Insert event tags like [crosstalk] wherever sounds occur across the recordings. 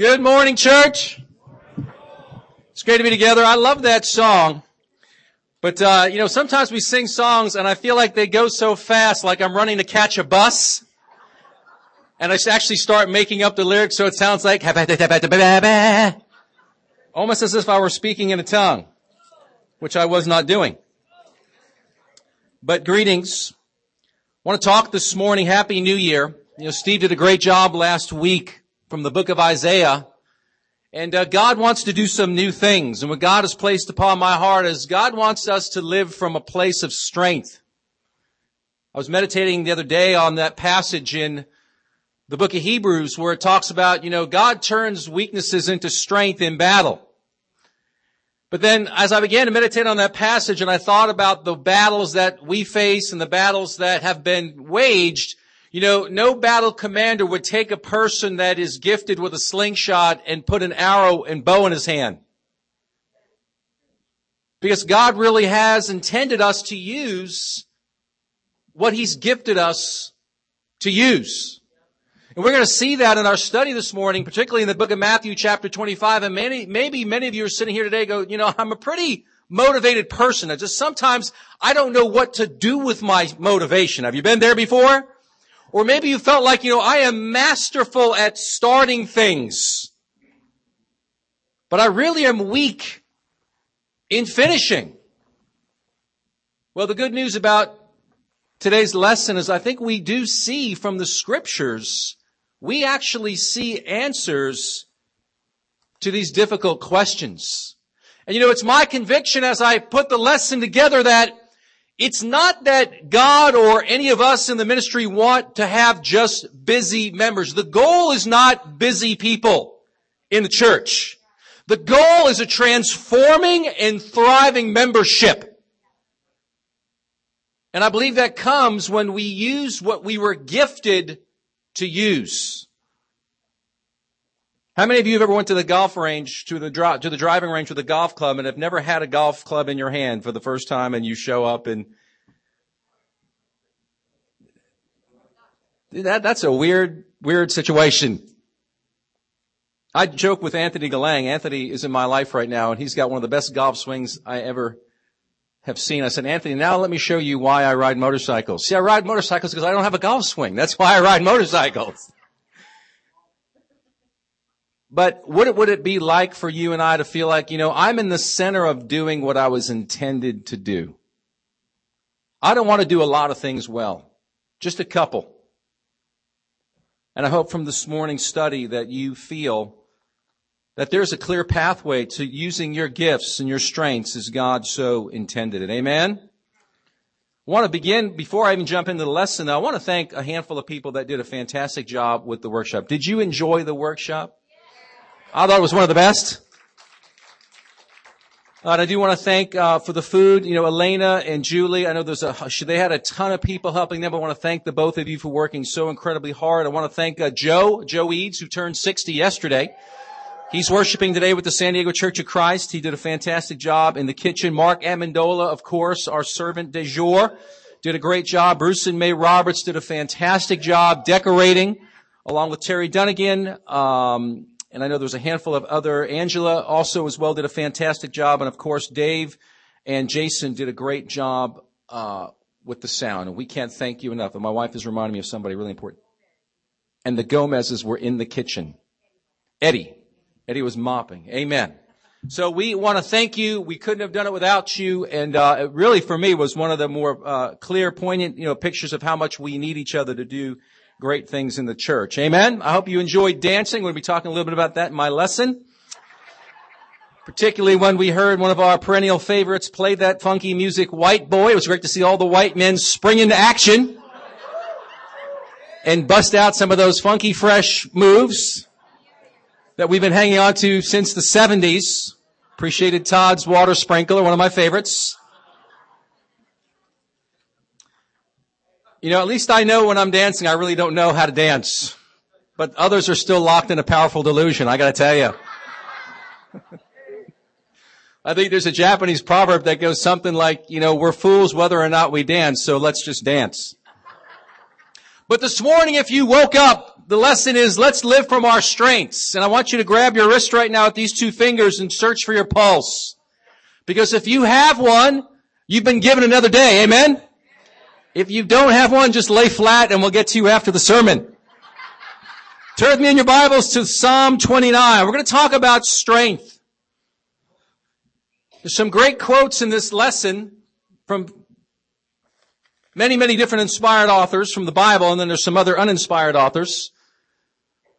Good morning, church. It's great to be together. I love that song. But, uh, you know, sometimes we sing songs and I feel like they go so fast, like I'm running to catch a bus. And I actually start making up the lyrics so it sounds like, almost as if I were speaking in a tongue, which I was not doing. But greetings. I want to talk this morning. Happy New Year. You know, Steve did a great job last week from the book of Isaiah. And uh, God wants to do some new things. And what God has placed upon my heart is God wants us to live from a place of strength. I was meditating the other day on that passage in the book of Hebrews where it talks about, you know, God turns weaknesses into strength in battle. But then as I began to meditate on that passage and I thought about the battles that we face and the battles that have been waged, you know, no battle commander would take a person that is gifted with a slingshot and put an arrow and bow in his hand. Because God really has intended us to use what He's gifted us to use. And we're going to see that in our study this morning, particularly in the book of Matthew chapter 25. And many, maybe many of you are sitting here today go, you know, I'm a pretty motivated person. I just sometimes I don't know what to do with my motivation. Have you been there before? Or maybe you felt like, you know, I am masterful at starting things, but I really am weak in finishing. Well, the good news about today's lesson is I think we do see from the scriptures, we actually see answers to these difficult questions. And you know, it's my conviction as I put the lesson together that it's not that God or any of us in the ministry want to have just busy members. The goal is not busy people in the church. The goal is a transforming and thriving membership. And I believe that comes when we use what we were gifted to use. How many of you have ever went to the golf range, to the, to the driving range with a golf club and have never had a golf club in your hand for the first time and you show up and that, that's a weird, weird situation. I joke with Anthony Galang. Anthony is in my life right now and he's got one of the best golf swings I ever have seen. I said, Anthony, now let me show you why I ride motorcycles. See, I ride motorcycles because I don't have a golf swing. That's why I ride motorcycles. But what would it be like for you and I to feel like, you know, I'm in the center of doing what I was intended to do? I don't want to do a lot of things well. Just a couple. And I hope from this morning's study that you feel that there's a clear pathway to using your gifts and your strengths as God so intended it. Amen? I want to begin, before I even jump into the lesson, I want to thank a handful of people that did a fantastic job with the workshop. Did you enjoy the workshop? I thought it was one of the best. Uh, and I do want to thank uh, for the food, you know, Elena and Julie. I know there's a they had a ton of people helping them. I want to thank the both of you for working so incredibly hard. I want to thank uh, Joe Joe Eads who turned 60 yesterday. He's worshiping today with the San Diego Church of Christ. He did a fantastic job in the kitchen. Mark Amendola, of course, our servant de jour, did a great job. Bruce and May Roberts did a fantastic job decorating, along with Terry Dunnigan. Um, and I know there's a handful of other. Angela also as well did a fantastic job, and of course Dave and Jason did a great job uh, with the sound. And we can't thank you enough. And my wife is reminding me of somebody really important. And the Gomez's were in the kitchen. Eddie, Eddie was mopping. Amen. So we want to thank you. We couldn't have done it without you. And uh, it really, for me, was one of the more uh, clear, poignant, you know, pictures of how much we need each other to do great things in the church. Amen. I hope you enjoyed dancing. To be talking a little bit about that in my lesson. Particularly when we heard one of our perennial favorites play that funky music, White Boy. It was great to see all the white men spring into action and bust out some of those funky fresh moves that we've been hanging on to since the 70s. Appreciated Todd's water sprinkler, one of my favorites. You know, at least I know when I'm dancing, I really don't know how to dance. But others are still locked in a powerful delusion, I gotta tell you. [laughs] I think there's a Japanese proverb that goes something like, you know, we're fools whether or not we dance, so let's just dance. But this morning, if you woke up the lesson is let's live from our strengths. And I want you to grab your wrist right now with these two fingers and search for your pulse. Because if you have one, you've been given another day. Amen? If you don't have one, just lay flat and we'll get to you after the sermon. Turn with me in your Bibles to Psalm 29. We're going to talk about strength. There's some great quotes in this lesson from many, many different inspired authors from the Bible, and then there's some other uninspired authors.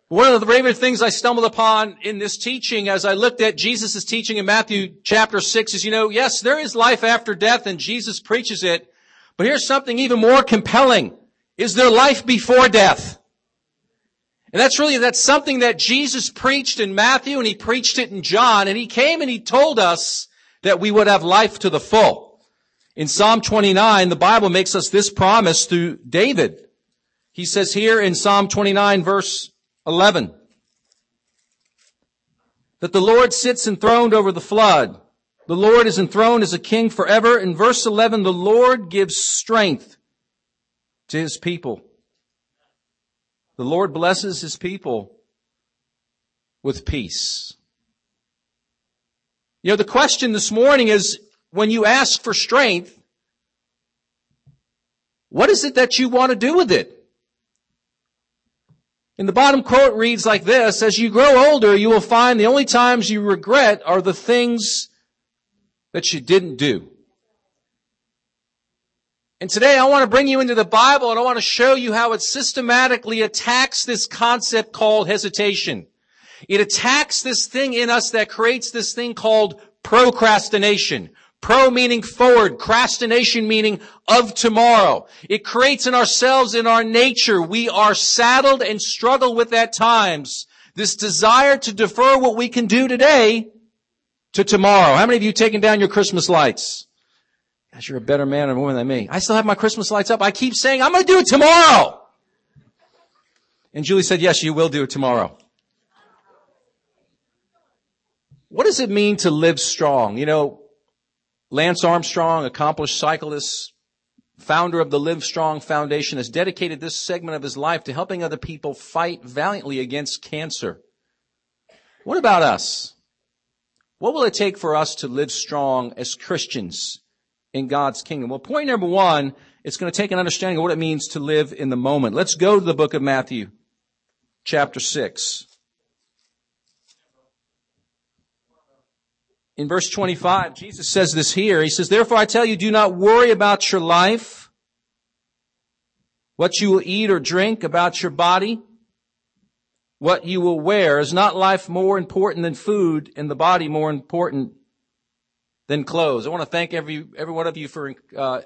One of the favorite things I stumbled upon in this teaching as I looked at Jesus' teaching in Matthew chapter 6 is, you know, yes, there is life after death and Jesus preaches it, but here's something even more compelling. Is there life before death? And that's really, that's something that Jesus preached in Matthew and he preached it in John and he came and he told us that we would have life to the full. In Psalm 29, the Bible makes us this promise through David. He says here in Psalm 29 verse 11. That the Lord sits enthroned over the flood. The Lord is enthroned as a king forever. In verse 11, the Lord gives strength to his people. The Lord blesses his people with peace. You know, the question this morning is when you ask for strength, what is it that you want to do with it? And the bottom quote reads like this, as you grow older, you will find the only times you regret are the things that you didn't do. And today I want to bring you into the Bible and I want to show you how it systematically attacks this concept called hesitation. It attacks this thing in us that creates this thing called procrastination. Pro meaning forward, crastination meaning of tomorrow. It creates in ourselves, in our nature, we are saddled and struggle with at times this desire to defer what we can do today to tomorrow. How many of you taken down your Christmas lights? Gosh, you're a better man or woman than me. I still have my Christmas lights up. I keep saying, I'm going to do it tomorrow. And Julie said, yes, you will do it tomorrow. What does it mean to live strong? You know, Lance Armstrong, accomplished cyclist, founder of the Live Strong Foundation, has dedicated this segment of his life to helping other people fight valiantly against cancer. What about us? What will it take for us to live strong as Christians in God's kingdom? Well, point number one, it's going to take an understanding of what it means to live in the moment. Let's go to the book of Matthew, chapter 6. In verse 25, Jesus says this here. He says, Therefore I tell you, do not worry about your life, what you will eat or drink, about your body, what you will wear. Is not life more important than food and the body more important than clothes? I want to thank every, every one of you for uh, uh,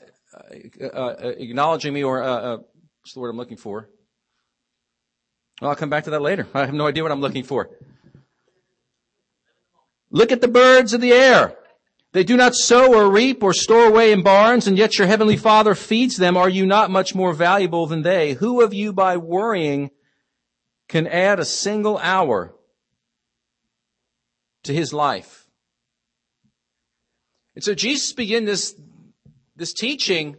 uh, acknowledging me or, uh, uh, what's the word I'm looking for? Well, I'll come back to that later. I have no idea what I'm looking for. Look at the birds of the air. They do not sow or reap or store away in barns, and yet your heavenly Father feeds them. Are you not much more valuable than they? Who of you by worrying can add a single hour to his life? And so Jesus began this, this teaching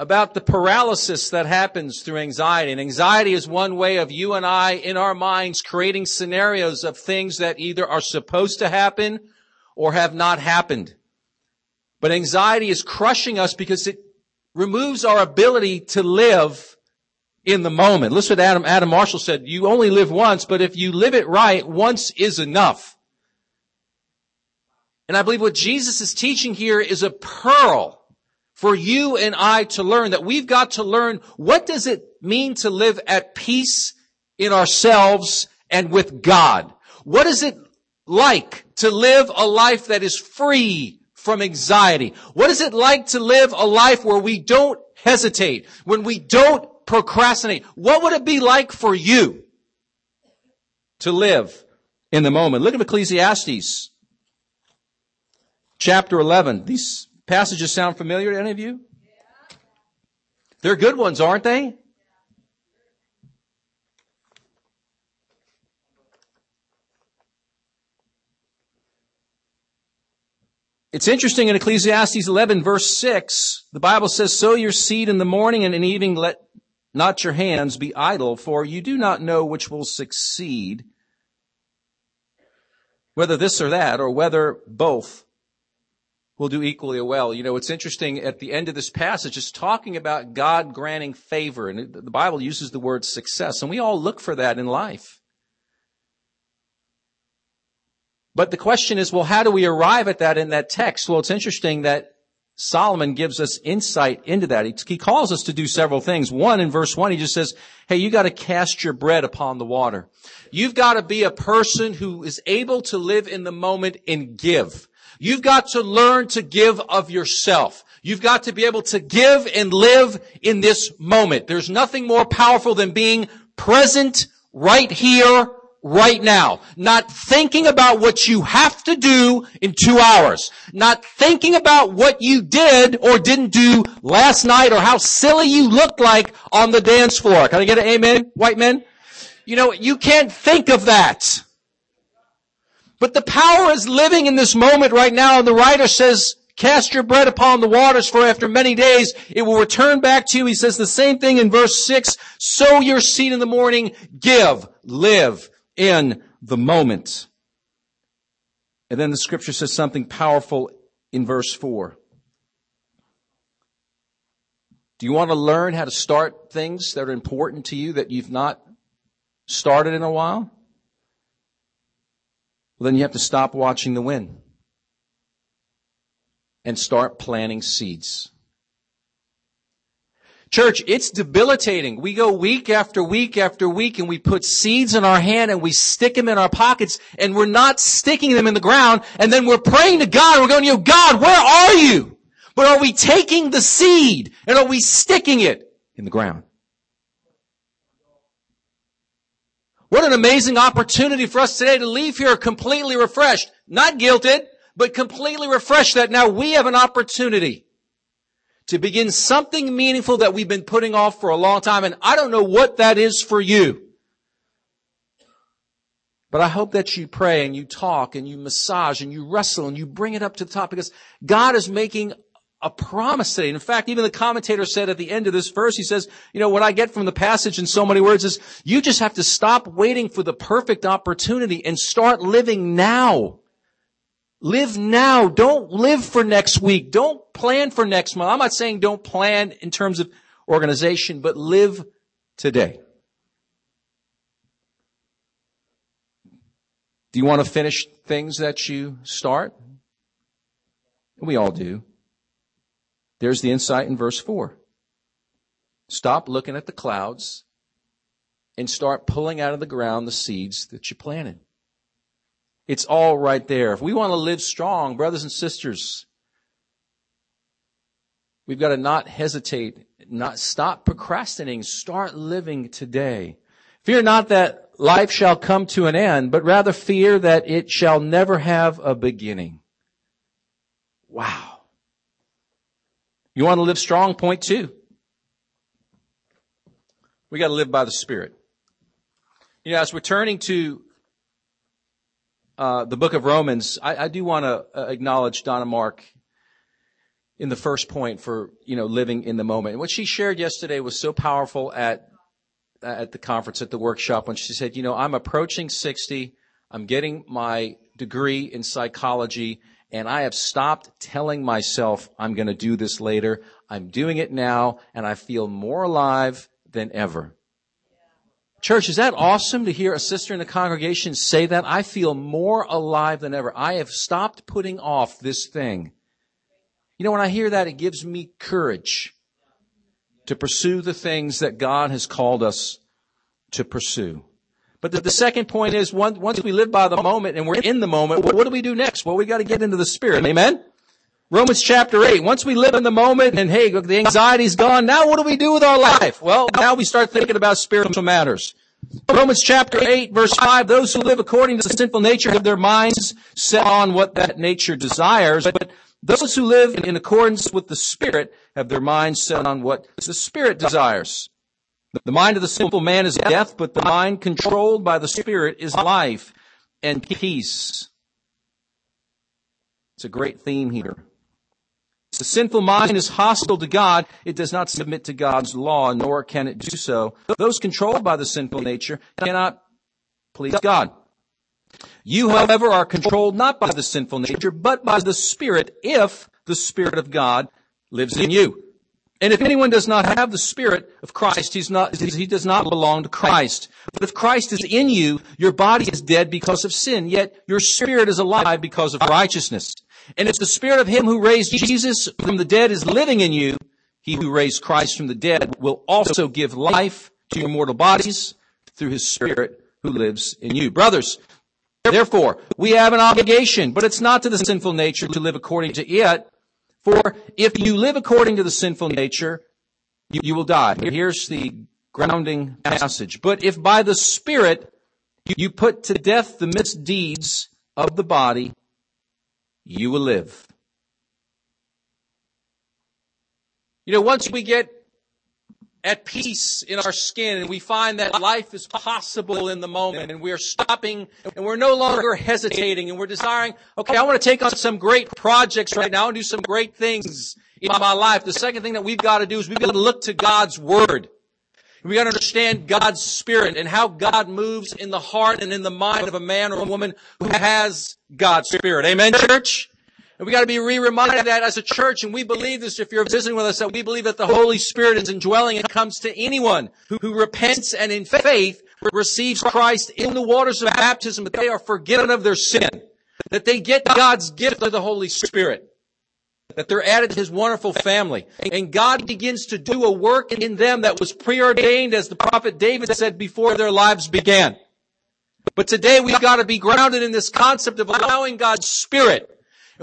about the paralysis that happens through anxiety. And anxiety is one way of you and I in our minds creating scenarios of things that either are supposed to happen or have not happened. But anxiety is crushing us because it removes our ability to live in the moment. Listen what Adam, Adam Marshall said. You only live once, but if you live it right, once is enough. And I believe what Jesus is teaching here is a pearl for you and I to learn that we've got to learn what does it mean to live at peace in ourselves and with God? What is it like to live a life that is free from anxiety? What is it like to live a life where we don't hesitate, when we don't procrastinate? What would it be like for you to live in the moment? Look at Ecclesiastes chapter 11. These passages sound familiar to any of you? They're good ones, aren't they? It's interesting in Ecclesiastes 11 verse 6, the Bible says, sow your seed in the morning and in evening let not your hands be idle, for you do not know which will succeed, whether this or that, or whether both will do equally well. You know, it's interesting at the end of this passage, it's talking about God granting favor, and the Bible uses the word success, and we all look for that in life. But the question is, well, how do we arrive at that in that text? Well, it's interesting that Solomon gives us insight into that. He, calls us to do several things. One, in verse one, he just says, hey, you gotta cast your bread upon the water. You've gotta be a person who is able to live in the moment and give. You've got to learn to give of yourself. You've got to be able to give and live in this moment. There's nothing more powerful than being present right here right now. Not thinking about what you have to do in two hours. Not thinking about what you did or didn't do last night or how silly you looked like on the dance floor. Can I get an amen, white men? You know, you can't think of that. But the power is living in this moment right now and the writer says, Cast your bread upon the waters, for after many days it will return back to you. He says the same thing in verse 6. Sow your seed in the morning, give, live in the moment. And then the scripture says something powerful in verse 4. Do you want to learn how to start things that are important to you that you've not started in a while? Well, then you have to stop watching the wind and start planting seeds. Church, it's debilitating. We go week after week after week and we put seeds in our hand and we stick them in our pockets and we're not sticking them in the ground and then we're praying to God we're going, you know, God, where are you? But are we taking the seed and are we sticking it in the ground? What an amazing opportunity for us today to leave here completely refreshed, not guilted, but completely refreshed that now we have an opportunity to begin something meaningful that we've been putting off for a long time. And I don't know what that is for you. But I hope that you pray and you talk and you massage and you wrestle and you bring it up to the top because God is making a promise today. In fact, even the commentator said at the end of this verse, he says, you know, what I get from the passage in so many words is you just have to stop waiting for the perfect opportunity and start living now. Live now. Don't live for next week. Don't plan for next month. I'm not saying don't plan in terms of organization, but live today. Do you want to finish things that you start? We all do. There's the insight in verse 4. Stop looking at the clouds and start pulling out of the ground the seeds that you planted. It's all right there. If we want to live strong, brothers and sisters, we've got to not hesitate, not stop procrastinating, start living today. Fear not that life shall come to an end, but rather fear that it shall never have a beginning. Wow. You want to live strong? Point two. We got to live by the Spirit. You know, as we're turning to uh, the book of Romans, I, I do want to uh, acknowledge Donna Mark in the first point for you know living in the moment. And what she shared yesterday was so powerful at at the conference at the workshop when she said, you know, I'm approaching 60, I'm getting my degree in psychology, and I have stopped telling myself I'm going to do this later. I'm doing it now, and I feel more alive than ever. Church, is that awesome to hear a sister in the congregation say that? I feel more alive than ever. I have stopped putting off this thing. You know, when I hear that, it gives me courage to pursue the things that God has called us to pursue. But the, the second point is once, once we live by the moment and we're in the moment, what, what do we do next? Well, we got to get into the spirit. Amen? Romans chapter 8. Once we live in the moment and hey, look, the anxiety's gone, now what do we do with our life? Well, now we start thinking about spiritual matters. Romans chapter 8 verse 5, those who live according to the sinful nature have their minds set on what that nature desires, but those who live in accordance with the Spirit have their minds set on what the Spirit desires. The mind of the sinful man is death, but the mind controlled by the Spirit is life and peace. It's a great theme here. The sinful mind is hostile to God. It does not submit to God's law, nor can it do so. Those controlled by the sinful nature cannot please God. You, however, are controlled not by the sinful nature, but by the Spirit, if the Spirit of God lives in you. And if anyone does not have the Spirit of Christ, he's not, he does not belong to Christ. But if Christ is in you, your body is dead because of sin, yet your spirit is alive because of righteousness. And if the Spirit of Him who raised Jesus from the dead is living in you, He who raised Christ from the dead will also give life to your mortal bodies through His Spirit who lives in you. Brothers, therefore, we have an obligation, but it's not to the sinful nature to live according to it, for if you live according to the sinful nature, you, you will die. Here's the grounding passage. But if by the Spirit you put to death the misdeeds of the body, you will live. You know, once we get at peace in our skin and we find that life is possible in the moment and we're stopping and we're no longer hesitating and we're desiring, okay, I want to take on some great projects right now and do some great things in my life. The second thing that we've got to do is we've got to look to God's Word. We got to understand God's Spirit and how God moves in the heart and in the mind of a man or a woman who has God's Spirit. Amen, church? And we got to be re-reminded of that as a church, and we believe this if you're visiting with us, that we believe that the Holy Spirit is indwelling and comes to anyone who, who repents and in faith receives Christ in the waters of baptism, that they are forgiven of their sin, that they get God's gift of the Holy Spirit, that they're added to His wonderful family, and God begins to do a work in them that was preordained, as the prophet David said, before their lives began. But today we've got to be grounded in this concept of allowing God's Spirit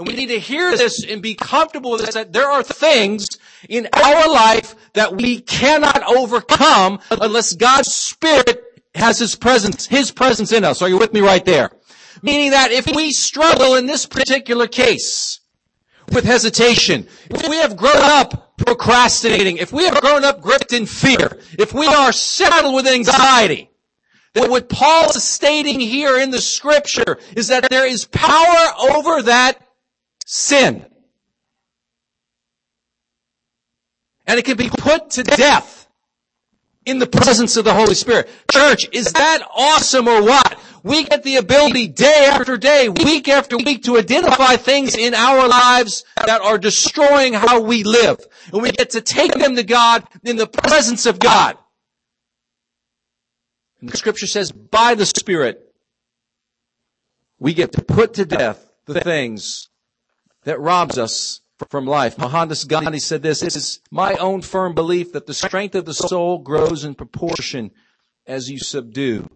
and we need to hear this and be comfortable with this, that there are things in our life that we cannot overcome unless God's Spirit has His presence, His presence in us. Are you with me right there? Meaning that if we struggle in this particular case with hesitation, if we have grown up procrastinating, if we have grown up gripped in fear, if we are saddled with anxiety, that what Paul is stating here in the scripture is that there is power over that sin. And it can be put to death in the presence of the Holy Spirit. Church, is that awesome or what? We get the ability day after day, week after week to identify things in our lives that are destroying how we live. And we get to take them to God in the presence of God. And the scripture says, by the Spirit, we get to put to death the things that robs us from life. Mohandas Gandhi said this, it is my own firm belief that the strength of the soul grows in proportion as you subdue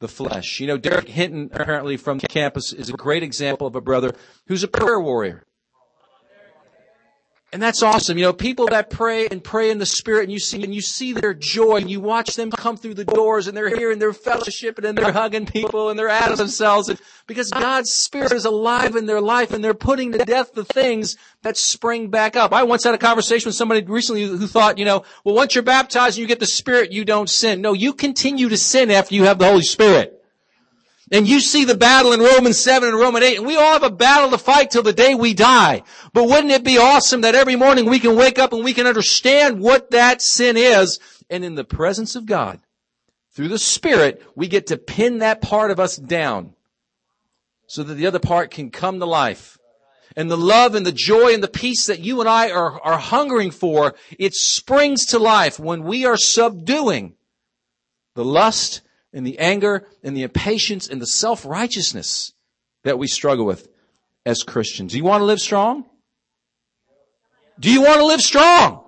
the flesh. You know, Derek Hinton, apparently from campus, is a great example of a brother who's a prayer warrior. And that's awesome. You know, people that pray and pray in the spirit and you see, and you see their joy and you watch them come through the doors and they're here and they're fellowshipping and they're hugging people and they're out of themselves and because God's spirit is alive in their life and they're putting to death the things that spring back up. I once had a conversation with somebody recently who thought, you know, well, once you're baptized and you get the spirit, you don't sin. No, you continue to sin after you have the Holy Spirit. And you see the battle in Romans 7 and Romans 8, and we all have a battle to fight till the day we die. But wouldn't it be awesome that every morning we can wake up and we can understand what that sin is, and in the presence of God, through the Spirit, we get to pin that part of us down so that the other part can come to life. And the love and the joy and the peace that you and I are, are hungering for, it springs to life when we are subduing the lust and the anger and the impatience and the self-righteousness that we struggle with as Christians. Do you want to live strong? Do you want to live strong?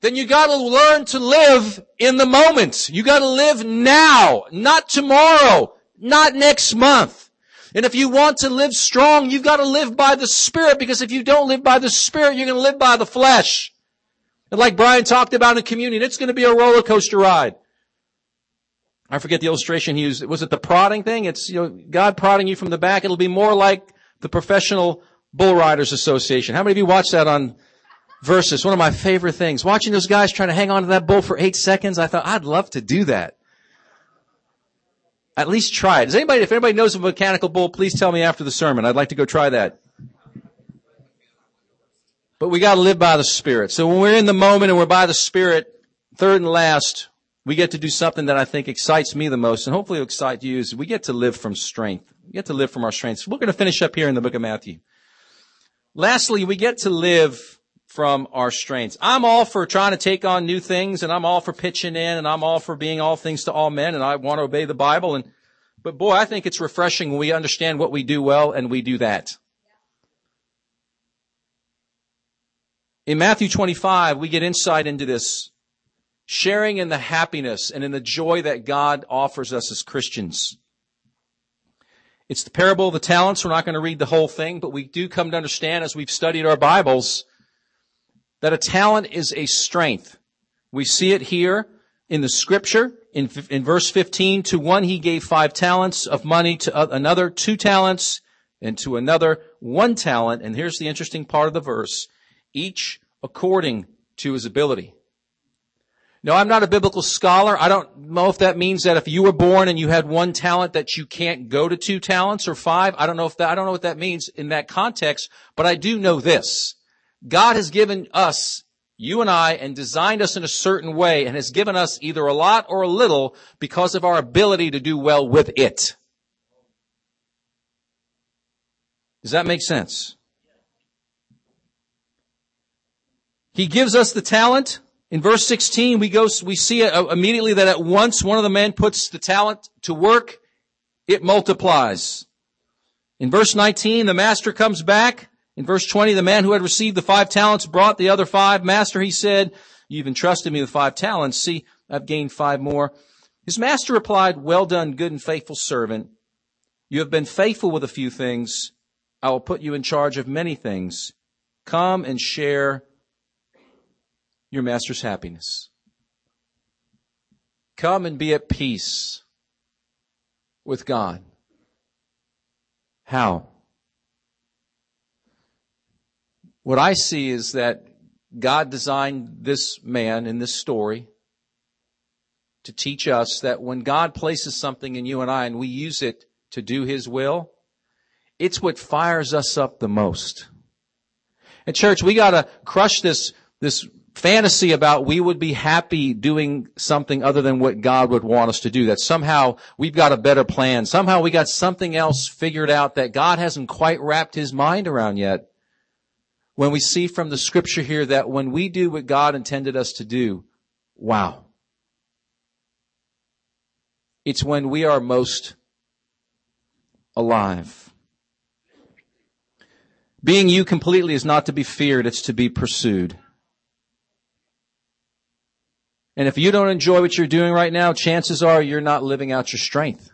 Then you gotta learn to live in the moment. You gotta live now, not tomorrow, not next month. And if you want to live strong, you've got to live by the Spirit because if you don't live by the Spirit, you're going to live by the flesh. And like Brian talked about in communion, it's going to be a roller coaster ride. I forget the illustration he used. Was it the prodding thing? It's, you know, God prodding you from the back. It'll be more like the Professional Bull Riders Association. How many of you watch that on Versus? One of my favorite things. Watching those guys trying to hang on to that bull for eight seconds, I thought, I'd love to do that. At least try it. Does anybody, if anybody knows of a mechanical bull, please tell me after the sermon. I'd like to go try that. But we gotta live by the Spirit. So when we're in the moment and we're by the Spirit, third and last, we get to do something that I think excites me the most and hopefully excite you is we get to live from strength. We get to live from our strengths. We're going to finish up here in the book of Matthew. Lastly, we get to live from our strengths. I'm all for trying to take on new things and I'm all for pitching in and I'm all for being all things to all men and I want to obey the Bible and, but boy, I think it's refreshing when we understand what we do well and we do that. In Matthew 25, we get insight into this sharing in the happiness and in the joy that God offers us as Christians. It's the parable of the talents. We're not going to read the whole thing, but we do come to understand as we've studied our Bibles that a talent is a strength. We see it here in the scripture in, in verse 15 to one he gave five talents of money to another two talents and to another one talent. And here's the interesting part of the verse. Each according to his ability. No, I'm not a biblical scholar. I don't know if that means that if you were born and you had one talent that you can't go to two talents or five. I don't know if that, I don't know what that means in that context, but I do know this. God has given us, you and I, and designed us in a certain way and has given us either a lot or a little because of our ability to do well with it. Does that make sense? He gives us the talent. In verse 16, we go, we see immediately that at once one of the men puts the talent to work, it multiplies. In verse 19, the master comes back in verse 20, the man who had received the five talents brought the other five. Master, he said, you've entrusted me with five talents. See, I've gained five more. His master replied, well done, good and faithful servant. You have been faithful with a few things. I will put you in charge of many things. Come and share your master's happiness. Come and be at peace with God. How? What I see is that God designed this man in this story to teach us that when God places something in you and I and we use it to do His will, it's what fires us up the most. And church, we gotta crush this, this fantasy about we would be happy doing something other than what God would want us to do. That somehow we've got a better plan. Somehow we got something else figured out that God hasn't quite wrapped His mind around yet when we see from the scripture here that when we do what God intended us to do, wow. It's when we are most alive. Being you completely is not to be feared, it's to be pursued. And if you don't enjoy what you're doing right now, chances are you're not living out your strength.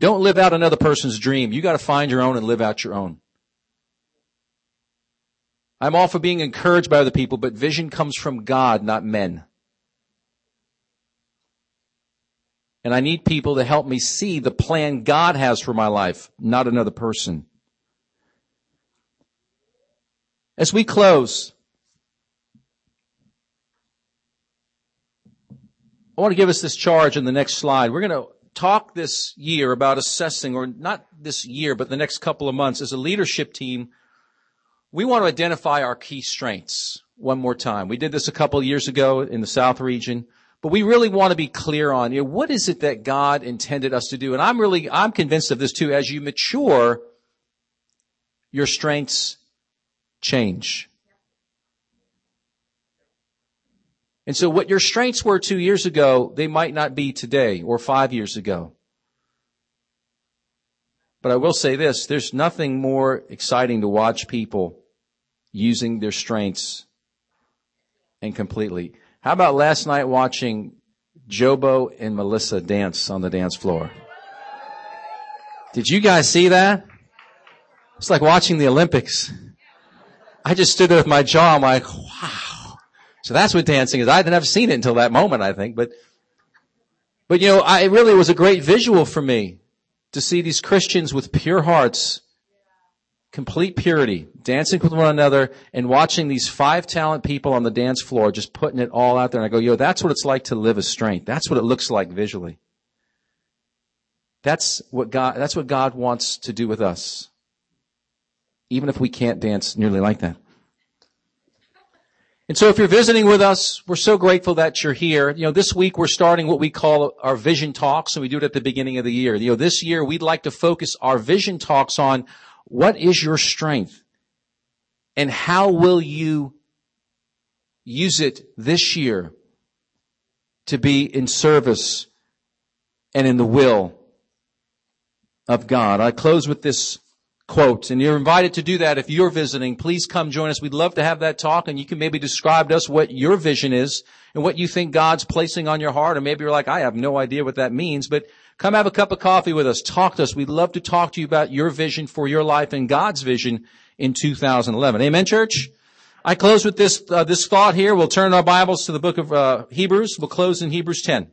Don't live out another person's dream. You gotta find your own and live out your own. I'm all for being encouraged by other people, but vision comes from God, not men. And I need people to help me see the plan God has for my life, not another person. As we close, I want to give us this charge in the next slide. We're going to talk this year about assessing, or not this year, but the next couple of months as a leadership team we want to identify our key strengths one more time. We did this a couple of years ago in the South region, but we really want to be clear on, you know, what is it that God intended us to do? And I'm really, I'm convinced of this too. As you mature, your strengths change. And so what your strengths were two years ago, they might not be today or five years ago. But I will say this, there's nothing more exciting to watch people using their strengths and completely. How about last night watching Jobo and Melissa dance on the dance floor? Did you guys see that? It's like watching the Olympics. I just stood there with my jaw. I'm like, wow. So that's what dancing is. I had never seen it until that moment, I think, but, but you know, I, it really was a great visual for me to see these Christians with pure hearts complete purity, dancing with one another and watching these five talent people on the dance floor just putting it all out there. And I go, yo, that's what it's like to live a strength. That's what it looks like visually. That's what God, that's what God wants to do with us. Even if we can't dance nearly like that. And so if you're visiting with us, we're so grateful that you're here. You know, this week we're starting what we call our vision talks and we do it at the beginning of the year. You know, this year we'd like to focus our vision talks on what is your strength and how will you use it this year to be in service and in the will of God. I close with this quote, and you're invited to do that if you're visiting. Please come join us. We'd love to have that talk, and you can maybe describe to us what your vision is and what you think God's placing on your heart. And maybe you're like, I have no idea what that means, but come have a cup of coffee with us. Talk to us. We'd love to talk to you about your vision for your life and God's vision in 2011. Amen, church? I close with this, uh, this thought here. We'll turn our Bibles to the book of uh, Hebrews. We'll close in Hebrews 10.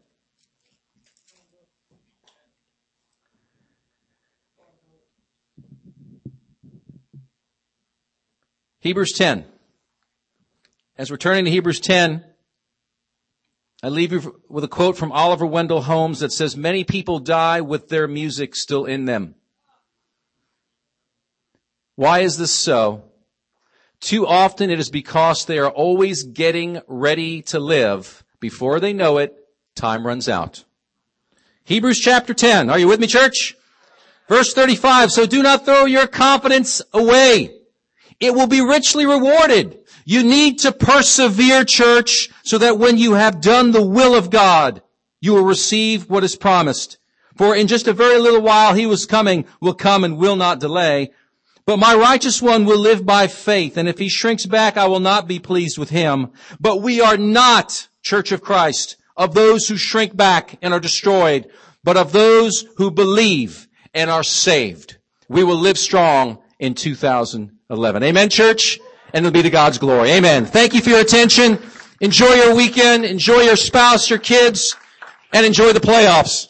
Hebrews 10. As we're turning to Hebrews 10, I leave you with a quote from Oliver Wendell Holmes that says, many people die with their music still in them. Why is this so? Too often it is because they are always getting ready to live. Before they know it, time runs out. Hebrews chapter 10. Are you with me, church? Verse 35. So do not throw your confidence away. It will be richly rewarded. You need to persevere, church, so that when you have done the will of God, you will receive what is promised. For in just a very little while he was coming, will come and will not delay. But my righteous one will live by faith, and if he shrinks back, I will not be pleased with him. But we are not, Church of Christ, of those who shrink back and are destroyed, but of those who believe and are saved. We will live strong in 2011. Amen, church? And it'll be to God's glory. Amen. Thank you for your attention. Enjoy your weekend. Enjoy your spouse, your kids, and enjoy the playoffs.